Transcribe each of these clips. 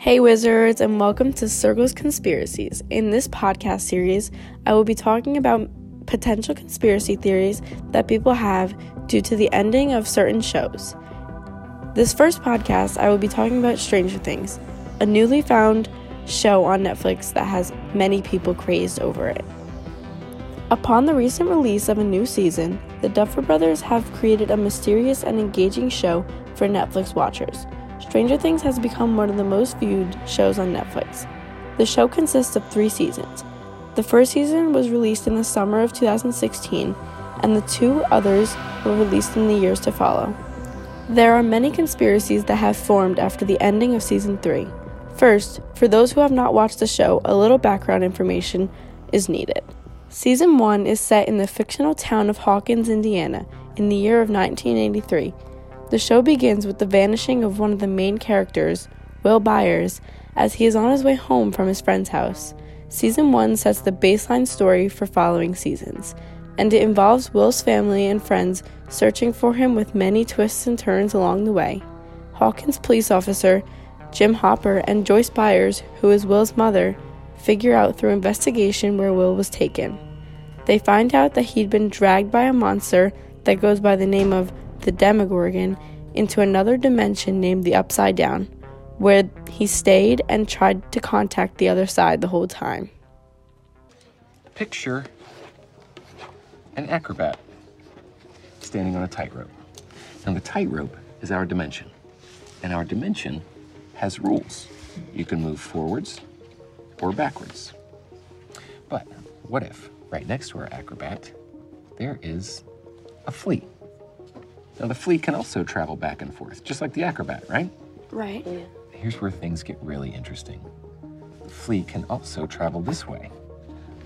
Hey, wizards, and welcome to Cergol Conspiracies. In this podcast series, I will be talking about potential conspiracy theories that people have due to the ending of certain shows. This first podcast, I will be talking about Stranger Things, a newly found show on Netflix that has many people crazed over it. Upon the recent release of a new season, the Duffer Brothers have created a mysterious and engaging show for Netflix watchers. Stranger Things has become one of the most viewed shows on Netflix. The show consists of three seasons. The first season was released in the summer of 2016, and the two others were released in the years to follow. There are many conspiracies that have formed after the ending of season 3. First, for those who have not watched the show, a little background information is needed. Season 1 is set in the fictional town of Hawkins, Indiana, in the year of 1983 the show begins with the vanishing of one of the main characters, Will Byers, as he is on his way home from his friend's house. Season 1 sets the baseline story for following seasons, and it involves Will's family and friends searching for him with many twists and turns along the way. Hawkins police officer Jim Hopper and Joyce Byers, who is Will's mother, figure out through investigation where Will was taken. They find out that he'd been dragged by a monster that goes by the name of the Demogorgon into another dimension named the Upside Down, where he stayed and tried to contact the other side the whole time. Picture an acrobat standing on a tightrope. Now, the tightrope is our dimension, and our dimension has rules. You can move forwards or backwards. But what if, right next to our acrobat, there is a flea? Now, the flea can also travel back and forth, just like the acrobat, right? Right. Yeah. Here's where things get really interesting. The flea can also travel this way,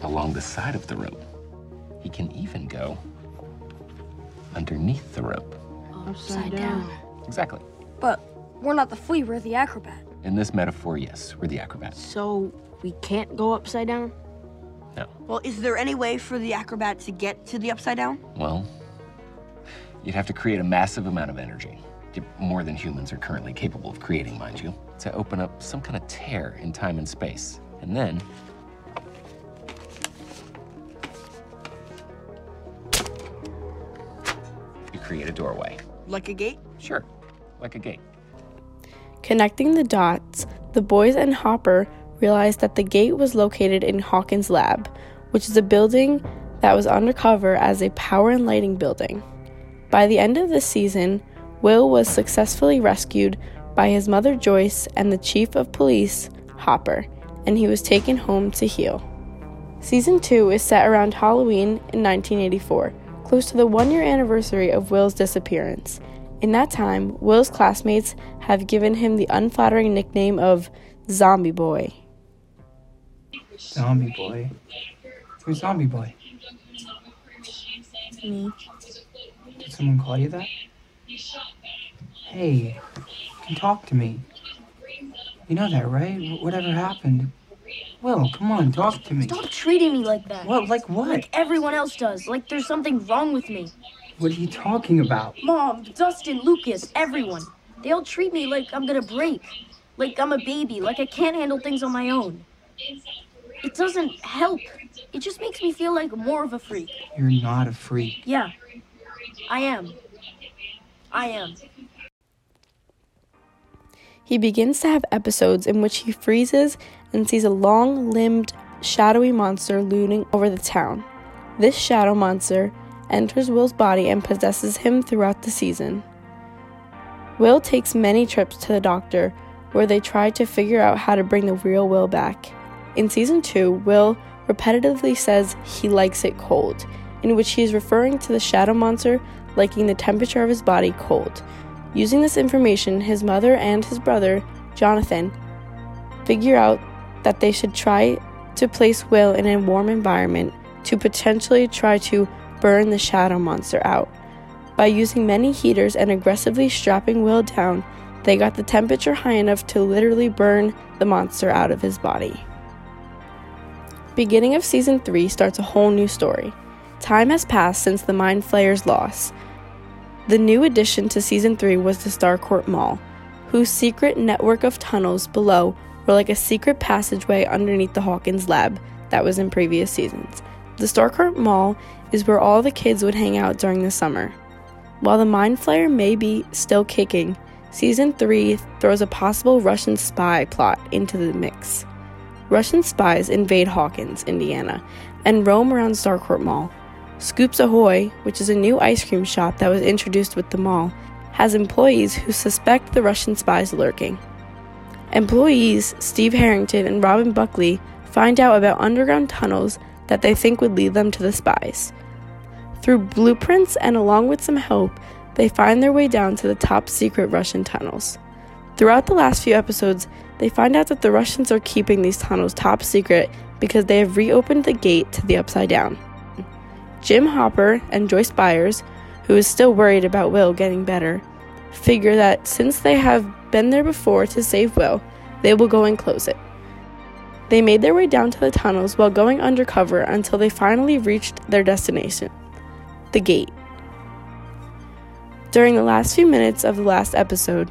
along the side of the rope. He can even go underneath the rope. Upside down. Exactly. But we're not the flea, we're the acrobat. In this metaphor, yes, we're the acrobat. So we can't go upside down? No. Well, is there any way for the acrobat to get to the upside down? Well, You'd have to create a massive amount of energy, more than humans are currently capable of creating, mind you, to open up some kind of tear in time and space. And then you create a doorway. Like a gate? Sure, like a gate. Connecting the dots, the boys and Hopper realized that the gate was located in Hawkins' lab, which is a building that was undercover as a power and lighting building. By the end of the season, Will was successfully rescued by his mother Joyce and the chief of police, Hopper, and he was taken home to heal. Season 2 is set around Halloween in 1984, close to the one year anniversary of Will's disappearance. In that time, Will's classmates have given him the unflattering nickname of Zombie Boy. Zombie Boy? Who's Zombie Boy? Me. Did someone call you that? Hey, you can talk to me. You know that, right? Whatever happened. Will, come on, talk to me. Stop treating me like that. What? Like what? Like everyone else does. Like there's something wrong with me. What are you talking about? Mom, Dustin, Lucas, everyone. They all treat me like I'm gonna break. Like I'm a baby. Like I can't handle things on my own. It doesn't help. It just makes me feel like more of a freak. You're not a freak. Yeah, I am. I am. He begins to have episodes in which he freezes and sees a long limbed, shadowy monster looming over the town. This shadow monster enters Will's body and possesses him throughout the season. Will takes many trips to the doctor where they try to figure out how to bring the real Will back. In season 2, Will repetitively says he likes it cold in which he is referring to the shadow monster liking the temperature of his body cold. Using this information, his mother and his brother, Jonathan, figure out that they should try to place Will in a warm environment to potentially try to burn the shadow monster out. By using many heaters and aggressively strapping Will down, they got the temperature high enough to literally burn the monster out of his body. Beginning of season 3 starts a whole new story. Time has passed since the Mind Flayer's loss. The new addition to season 3 was the Starcourt Mall, whose secret network of tunnels below were like a secret passageway underneath the Hawkins lab that was in previous seasons. The Starcourt Mall is where all the kids would hang out during the summer. While the Mind Flayer may be still kicking, Season 3 throws a possible Russian spy plot into the mix. Russian spies invade Hawkins, Indiana, and roam around Starcourt Mall. Scoops Ahoy, which is a new ice cream shop that was introduced with the mall, has employees who suspect the Russian spies lurking. Employees Steve Harrington and Robin Buckley find out about underground tunnels that they think would lead them to the spies. Through blueprints and along with some help, they find their way down to the top secret Russian tunnels. Throughout the last few episodes, they find out that the Russians are keeping these tunnels top secret because they have reopened the gate to the Upside Down. Jim Hopper and Joyce Byers, who is still worried about Will getting better, figure that since they have been there before to save Will, they will go and close it. They made their way down to the tunnels while going undercover until they finally reached their destination the gate. During the last few minutes of the last episode,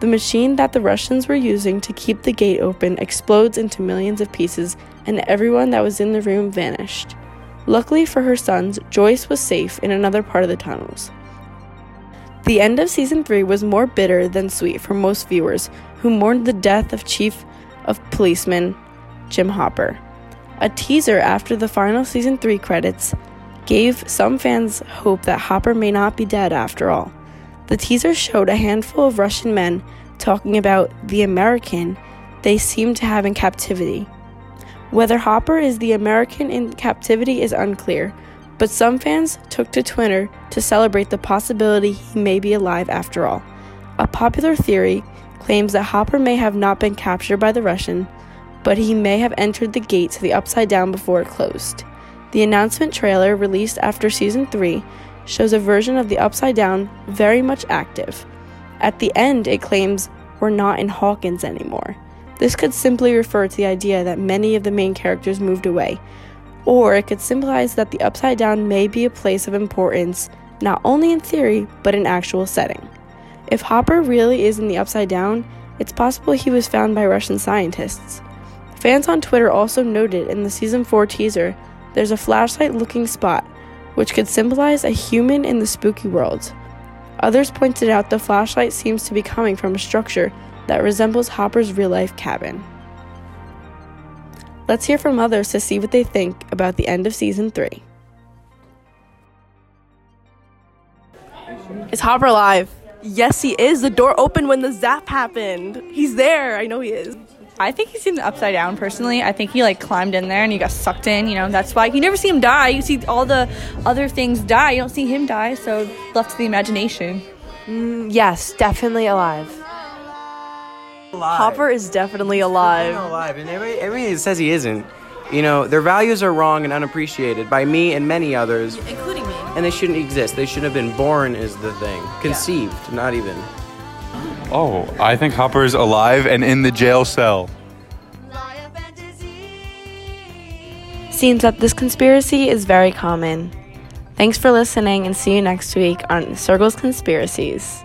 the machine that the Russians were using to keep the gate open explodes into millions of pieces, and everyone that was in the room vanished. Luckily for her sons, Joyce was safe in another part of the tunnels. The end of season 3 was more bitter than sweet for most viewers who mourned the death of Chief of Policemen Jim Hopper. A teaser after the final season 3 credits gave some fans hope that Hopper may not be dead after all. The teaser showed a handful of Russian men talking about the American they seem to have in captivity. Whether Hopper is the American in captivity is unclear, but some fans took to Twitter to celebrate the possibility he may be alive after all. A popular theory claims that Hopper may have not been captured by the Russian, but he may have entered the gate to the Upside Down before it closed. The announcement trailer released after season 3 shows a version of the Upside Down very much active. At the end, it claims we're not in Hawkins anymore. This could simply refer to the idea that many of the main characters moved away, or it could symbolize that the Upside Down may be a place of importance not only in theory, but in actual setting. If Hopper really is in the Upside Down, it's possible he was found by Russian scientists. Fans on Twitter also noted in the season 4 teaser there's a flashlight looking spot, which could symbolize a human in the spooky world. Others pointed out the flashlight seems to be coming from a structure that resembles Hopper's real life cabin. Let's hear from others to see what they think about the end of season 3. Is Hopper alive? Yes, he is. The door opened when the zap happened. He's there. I know he is. I think he's in the upside down personally. I think he like climbed in there and he got sucked in, you know. That's why you never see him die. You see all the other things die. You don't see him die, so left to the imagination. Mm, yes, definitely alive. Alive. Hopper is definitely alive. Definitely alive, and everybody, everybody says he isn't. You know, their values are wrong and unappreciated by me and many others, Including me. and they shouldn't exist. They shouldn't have been born, is the thing. Conceived, not even. Oh, I think Hopper's alive and in the jail cell. Seems that this conspiracy is very common. Thanks for listening and see you next week on Cergol Conspiracies.